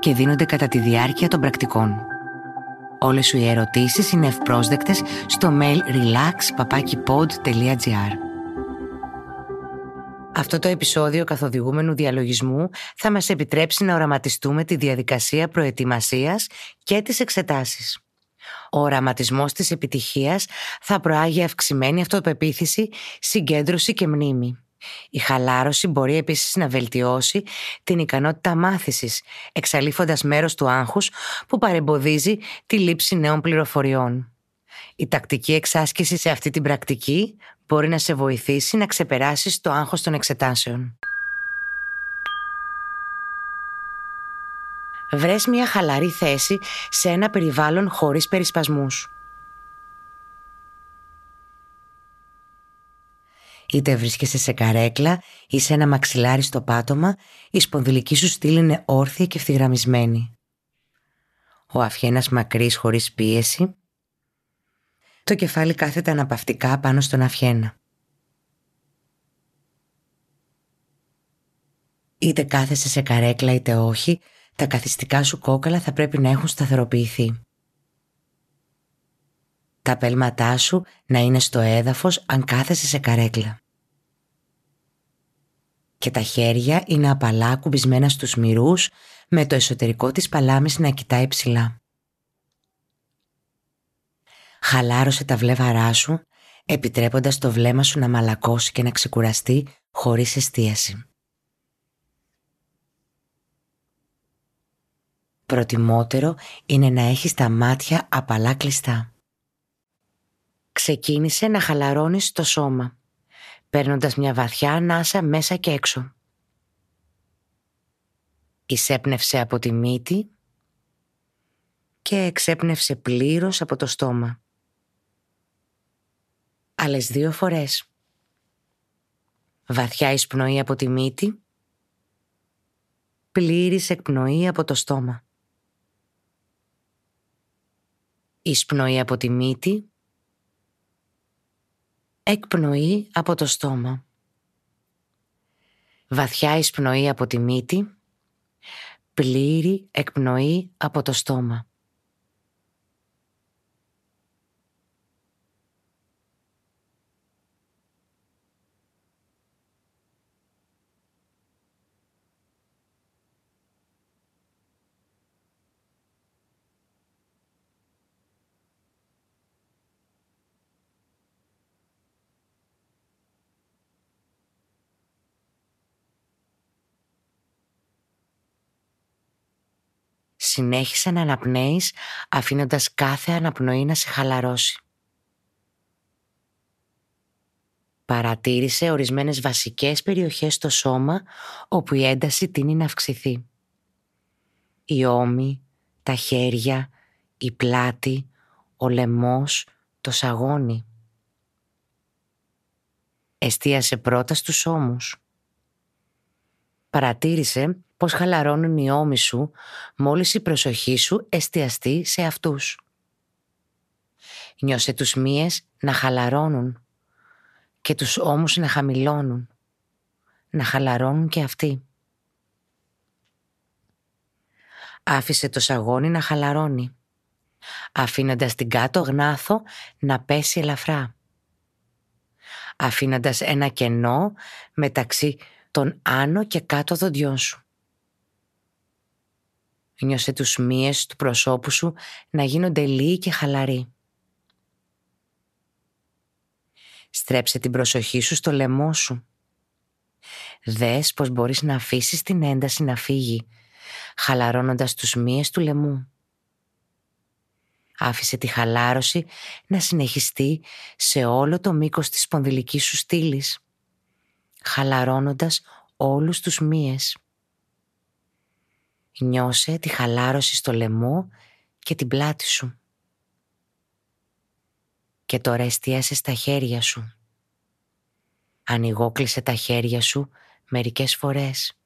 και δίνονται κατά τη διάρκεια των πρακτικών. Όλες σου οι ερωτήσεις είναι ευπρόσδεκτες στο mail relax.papakipod.gr Αυτό το επεισόδιο καθοδηγούμενου διαλογισμού θα μας επιτρέψει να οραματιστούμε τη διαδικασία προετοιμασίας και τις εξετάσεις. Ο οραματισμός της επιτυχίας θα προάγει αυξημένη αυτοπεποίθηση, συγκέντρωση και μνήμη. Η χαλάρωση μπορεί επίσης να βελτιώσει την ικανότητα μάθησης, εξαλείφοντας μέρος του άγχους που παρεμποδίζει τη λήψη νέων πληροφοριών. Η τακτική εξάσκηση σε αυτή την πρακτική μπορεί να σε βοηθήσει να ξεπεράσεις το άγχος των εξετάσεων. Βρες μια χαλαρή θέση σε ένα περιβάλλον χωρίς περισπασμούς. Είτε βρίσκεσαι σε καρέκλα ή σε ένα μαξιλάρι στο πάτωμα, η σπονδυλική σου στήλη είναι όρθια και ευθυγραμμισμένη. Ο αφιένας μακρύς χωρίς πίεση. Το κεφάλι κάθεται αναπαυτικά πάνω στον αφιένα. Είτε κάθεσαι σε καρέκλα είτε όχι, τα καθιστικά σου κόκαλα θα πρέπει να έχουν σταθεροποιηθεί. Τα πέλματά σου να είναι στο έδαφος αν κάθεσαι σε καρέκλα. Και τα χέρια είναι απαλά κουμπισμένα στους μυρούς με το εσωτερικό της παλάμης να κοιτάει ψηλά. Χαλάρωσε τα βλέμαρά σου επιτρέποντας το βλέμμα σου να μαλακώσει και να ξεκουραστεί χωρίς εστίαση. Προτιμότερο είναι να έχεις τα μάτια απαλά κλειστά. Ξεκίνησε να χαλαρώνεις το σώμα, παίρνοντας μια βαθιά ανάσα μέσα και έξω. Εισέπνευσε από τη μύτη και εξέπνευσε πλήρως από το στόμα. Άλλες δύο φορές. Βαθιά εισπνοή από τη μύτη, πλήρης εκπνοή από το στόμα. Εισπνοή από τη μύτη. Εκπνοή από το στόμα. Βαθιά εισπνοή από τη μύτη. Πλήρη εκπνοή από το στόμα. Συνέχισε να αναπνέεις αφήνοντας κάθε αναπνοή να σε χαλαρώσει. Παρατήρησε ορισμένες βασικές περιοχές στο σώμα όπου η ένταση τίνει να αυξηθεί. Η ώμη, τα χέρια, η πλάτη, ο λαιμός, το σαγόνι. Εστίασε πρώτα στους ώμους. Παρατήρησε πώς χαλαρώνουν οι ώμοι σου μόλις η προσοχή σου εστιαστεί σε αυτούς. Νιώσε τους μύες να χαλαρώνουν και τους ώμους να χαμηλώνουν, να χαλαρώνουν και αυτοί. Άφησε το σαγόνι να χαλαρώνει, αφήνοντας την κάτω γνάθο να πέσει ελαφρά, αφήνοντας ένα κενό μεταξύ των άνω και κάτω δοντιών σου. Νιώσε τους μύες του προσώπου σου να γίνονται λίγοι και χαλαροί. Στρέψε την προσοχή σου στο λαιμό σου. Δες πως μπορείς να αφήσεις την ένταση να φύγει, χαλαρώνοντας τους μύες του λαιμού. Άφησε τη χαλάρωση να συνεχιστεί σε όλο το μήκος της σπονδυλικής σου στήλης, χαλαρώνοντας όλους τους μύες. Νιώσε τη χαλάρωση στο λαιμό και την πλάτη σου. Και τώρα εστίασε στα χέρια σου. Ανοιγόκλεισε τα χέρια σου μερικές φορές.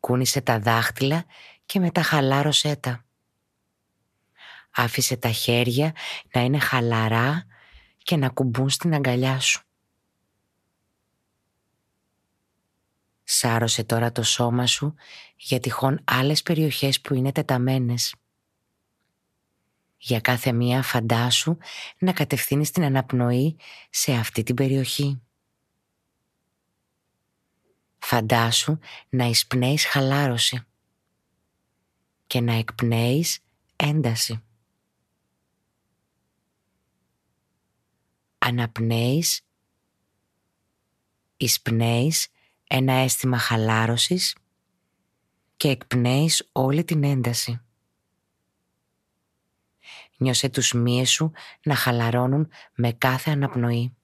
Κούνησε τα δάχτυλα και μετά χαλάρωσέ τα. Άφησε τα χέρια να είναι χαλαρά και να κουμπούν στην αγκαλιά σου. Σάρωσε τώρα το σώμα σου για τυχόν άλλες περιοχές που είναι τεταμένες. Για κάθε μία φαντάσου να κατευθύνεις την αναπνοή σε αυτή την περιοχή. Φαντάσου να εισπνέεις χαλάρωση και να εκπνέεις ένταση. Αναπνέεις, εισπνέεις ένα αίσθημα χαλάρωσης και εκπνέεις όλη την ένταση. Νιώσε τους μύες σου να χαλαρώνουν με κάθε αναπνοή.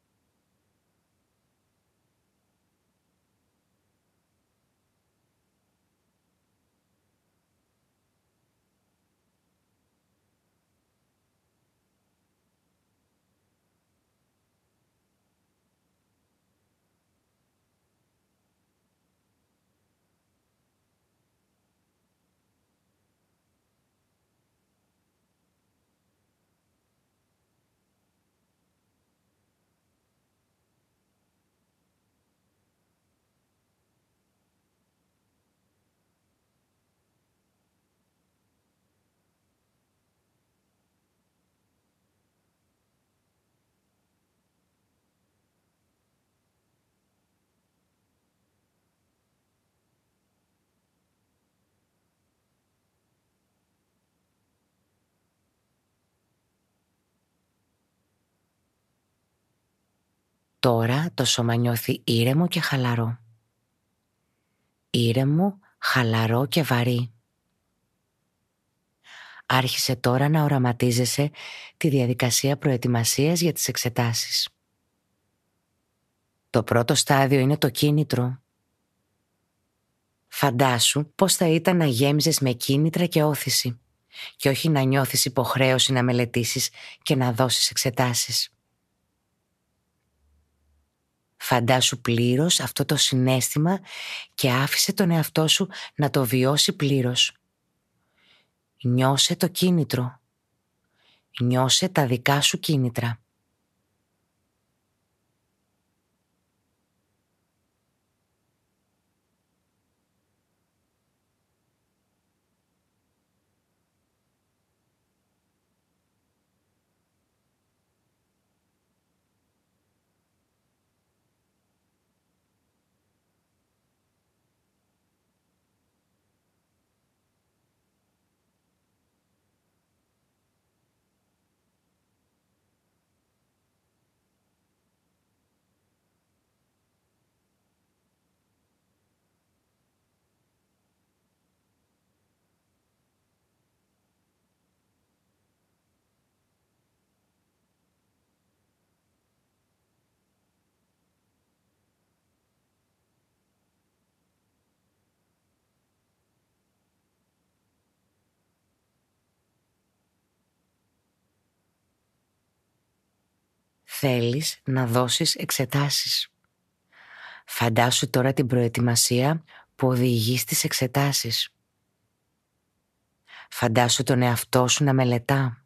Τώρα το σώμα νιώθει ήρεμο και χαλαρό. Ήρεμο, χαλαρό και βαρύ. Άρχισε τώρα να οραματίζεσαι τη διαδικασία προετοιμασίας για τις εξετάσεις. Το πρώτο στάδιο είναι το κίνητρο. Φαντάσου πώς θα ήταν να γέμιζες με κίνητρα και όθηση και όχι να νιώθεις υποχρέωση να μελετήσεις και να δώσεις εξετάσεις. Φαντάσου πλήρως αυτό το συνέστημα και άφησε τον εαυτό σου να το βιώσει πλήρως. Νιώσε το κίνητρο. Νιώσε τα δικά σου κίνητρα. Θέλεις να δώσεις εξετάσεις. Φαντάσου τώρα την προετοιμασία που οδηγεί στις εξετάσεις. Φαντάσου τον εαυτό σου να μελετά.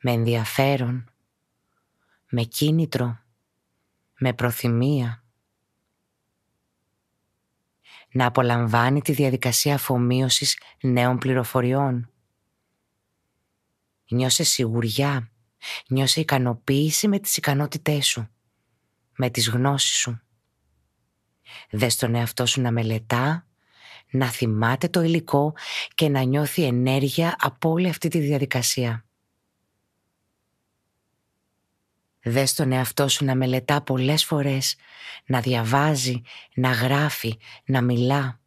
Με ενδιαφέρον. Με κίνητρο. Με προθυμία. Να απολαμβάνει τη διαδικασία αφομοίωσης νέων πληροφοριών. Νιώσε σιγουριά Νιώσε ικανοποίηση με τις ικανότητές σου, με τις γνώσεις σου. Δες τον εαυτό σου να μελετά, να θυμάται το υλικό και να νιώθει ενέργεια από όλη αυτή τη διαδικασία. Δες τον εαυτό σου να μελετά πολλές φορές, να διαβάζει, να γράφει, να μιλά,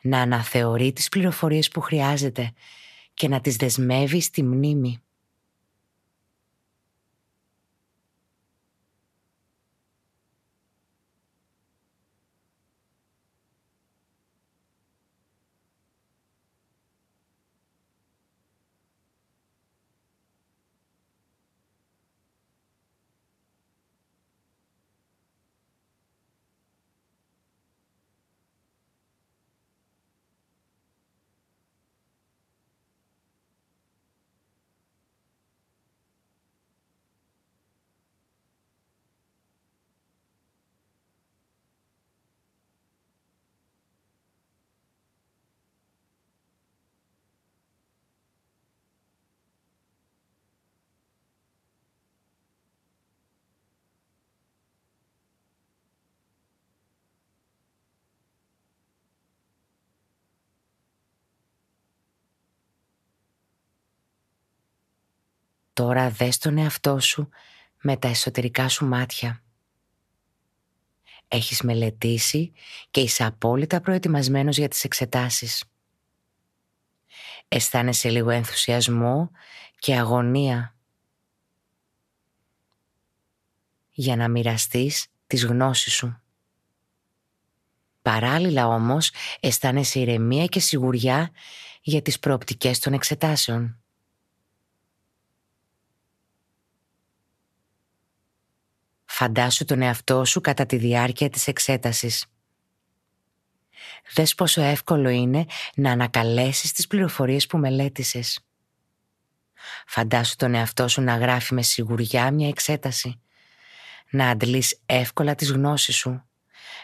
να αναθεωρεί τις πληροφορίες που χρειάζεται και να τις δεσμεύει στη μνήμη. Τώρα δες τον εαυτό σου με τα εσωτερικά σου μάτια. Έχεις μελετήσει και είσαι απόλυτα προετοιμασμένος για τις εξετάσεις. Αισθάνεσαι λίγο ενθουσιασμό και αγωνία για να μοιραστείς τις γνώσεις σου. Παράλληλα όμως αισθάνεσαι ηρεμία και σιγουριά για τις προοπτικές των εξετάσεων. Φαντάσου τον εαυτό σου κατά τη διάρκεια της εξέτασης. Δες πόσο εύκολο είναι να ανακαλέσεις τις πληροφορίες που μελέτησες. Φαντάσου τον εαυτό σου να γράφει με σιγουριά μια εξέταση. Να αντλείς εύκολα τις γνώσεις σου.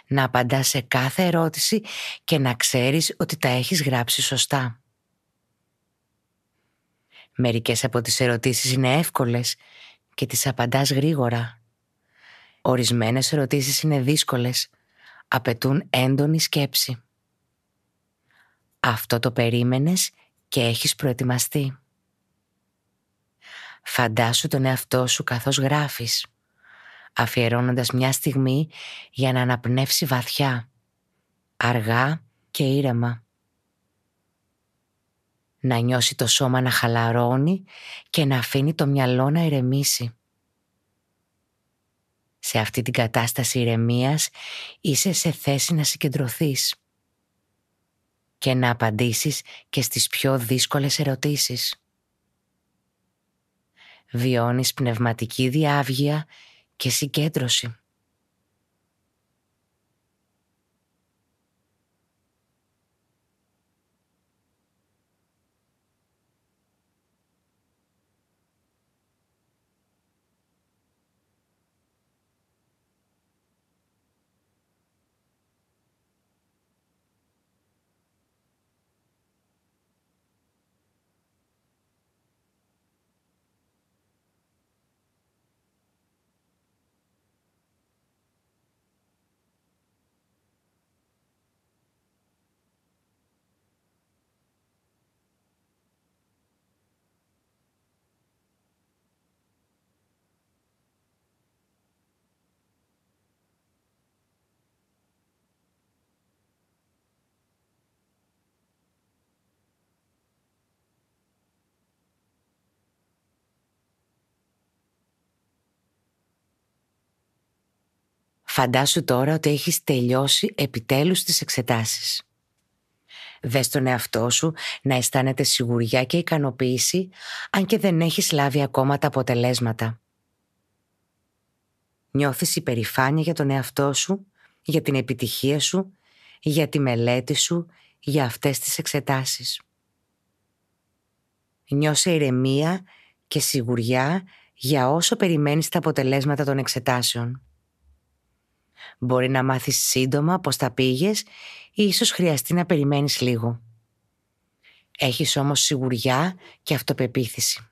Να απαντάς σε κάθε ερώτηση και να ξέρεις ότι τα έχεις γράψει σωστά. Μερικές από τις ερωτήσεις είναι εύκολες και τις απαντάς γρήγορα. Ορισμένες ερωτήσεις είναι δύσκολες, απαιτούν έντονη σκέψη. Αυτό το περίμενες και έχεις προετοιμαστεί. Φαντάσου τον εαυτό σου καθώς γράφεις, αφιερώνοντας μια στιγμή για να αναπνεύσει βαθιά, αργά και ήρεμα. Να νιώσει το σώμα να χαλαρώνει και να αφήνει το μυαλό να ηρεμήσει. Σε αυτή την κατάσταση ηρεμίας είσαι σε θέση να συγκεντρωθείς και να απαντήσεις και στις πιο δύσκολες ερωτήσεις. Βιώνεις πνευματική διάβγεια και συγκέντρωση. Φαντάσου τώρα ότι έχεις τελειώσει επιτέλους τις εξετάσεις. Δες τον εαυτό σου να αισθάνεται σιγουριά και ικανοποίηση, αν και δεν έχεις λάβει ακόμα τα αποτελέσματα. Νιώθεις υπερηφάνεια για τον εαυτό σου, για την επιτυχία σου, για τη μελέτη σου, για αυτές τις εξετάσεις. Νιώσε ηρεμία και σιγουριά για όσο περιμένεις τα αποτελέσματα των εξετάσεων. Μπορεί να μάθεις σύντομα πώς τα πήγες ή ίσως χρειαστεί να περιμένεις λίγο. Έχεις όμως σιγουριά και αυτοπεποίθηση.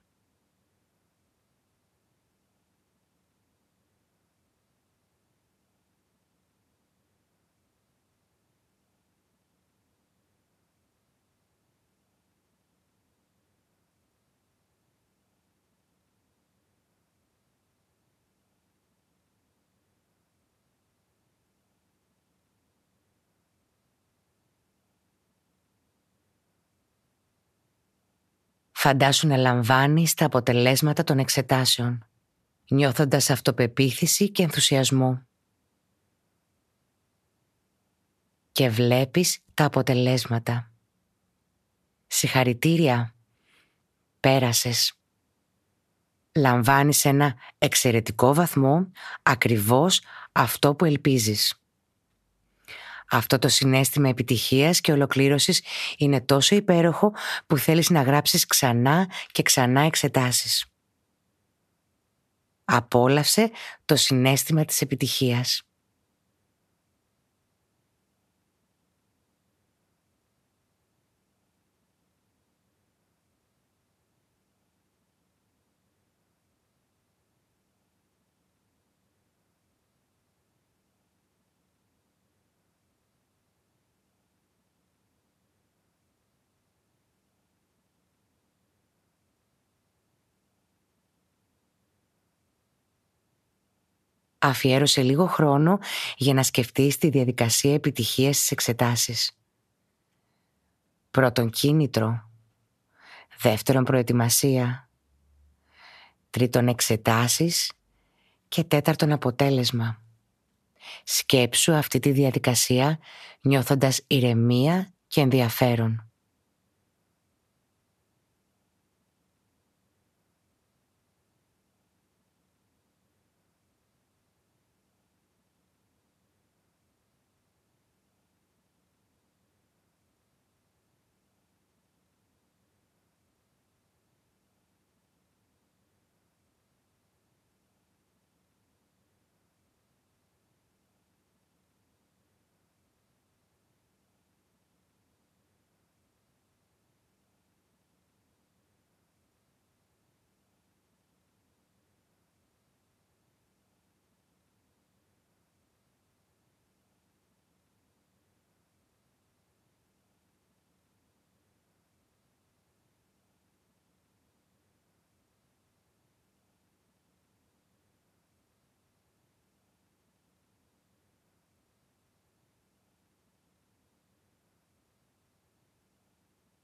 Φαντάσου να λαμβάνεις τα αποτελέσματα των εξετάσεων, νιώθοντας αυτοπεποίθηση και ενθουσιασμό. Και βλέπεις τα αποτελέσματα. Συγχαρητήρια. Πέρασες. Λαμβάνεις ένα εξαιρετικό βαθμό, ακριβώς αυτό που ελπίζεις. Αυτό το συνέστημα επιτυχίας και ολοκλήρωσης είναι τόσο υπέροχο που θέλεις να γράψεις ξανά και ξανά εξετάσεις. Απόλαυσε το συνέστημα της επιτυχίας. Αφιέρωσε λίγο χρόνο για να σκεφτείς τη διαδικασία επιτυχίας στις εξετάσεις. Πρώτον κίνητρο. Δεύτερον προετοιμασία. Τρίτον εξετάσεις. Και τέταρτον αποτέλεσμα. Σκέψου αυτή τη διαδικασία νιώθοντας ηρεμία και ενδιαφέρον.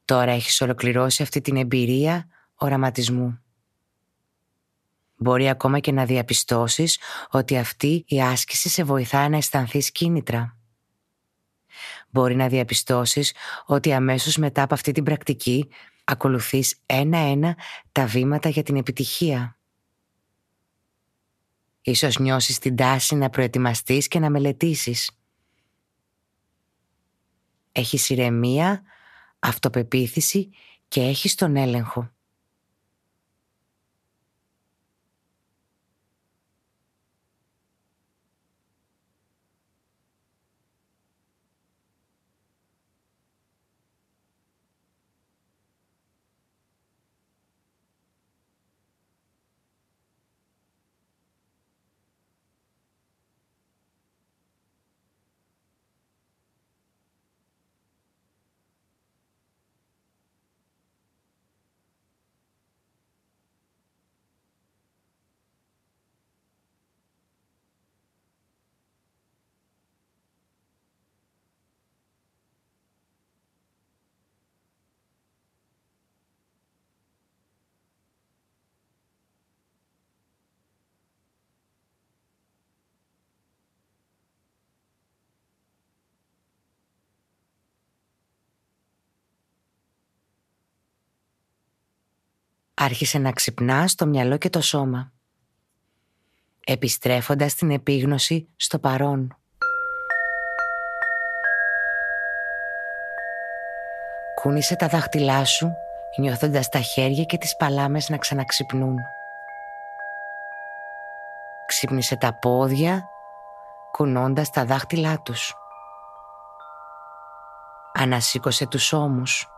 Τώρα έχεις ολοκληρώσει αυτή την εμπειρία οραματισμού. Μπορεί ακόμα και να διαπιστώσεις ότι αυτή η άσκηση σε βοηθάει να αισθανθείς κίνητρα. Μπορεί να διαπιστώσεις ότι αμέσως μετά από αυτή την πρακτική ακολουθείς ένα-ένα τα βήματα για την επιτυχία. Ίσως νιώσεις την τάση να προετοιμαστείς και να μελετήσεις. Έχεις ηρεμία αυτοπεποίθηση και έχεις τον έλεγχο. Άρχισε να ξυπνά στο μυαλό και το σώμα, επιστρέφοντας την επίγνωση στο παρόν. Κούνησε τα δάχτυλά σου, νιώθοντας τα χέρια και τις παλάμες να ξαναξυπνούν. Ξύπνησε τα πόδια, κουνώντας τα δάχτυλά τους. Ανασήκωσε τους ώμους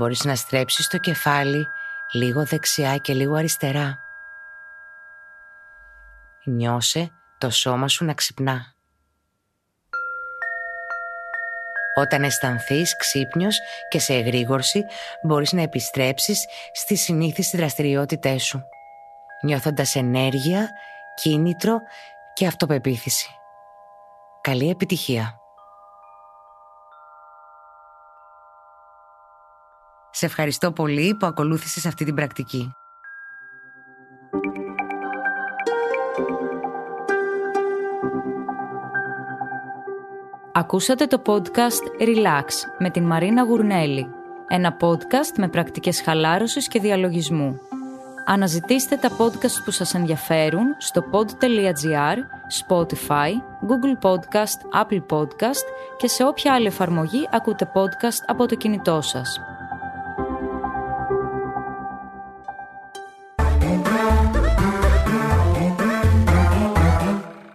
Μπορείς να στρέψεις το κεφάλι λίγο δεξιά και λίγο αριστερά. Νιώσε το σώμα σου να ξυπνά. Όταν αισθανθείς ξύπνιος και σε εγρήγορση, μπορείς να επιστρέψεις στις συνήθεις δραστηριότητές σου, νιώθοντας ενέργεια, κίνητρο και αυτοπεποίθηση. Καλή επιτυχία! Σε ευχαριστώ πολύ που ακολούθησες αυτή την πρακτική. Ακούσατε το podcast Relax με την Μαρίνα Γουρνέλη. Ένα podcast με πρακτικές χαλάρωσης και διαλογισμού. Αναζητήστε τα podcast που σας ενδιαφέρουν στο pod.gr, Spotify, Google Podcast, Apple Podcast και σε όποια άλλη εφαρμογή ακούτε podcast από το κινητό σας.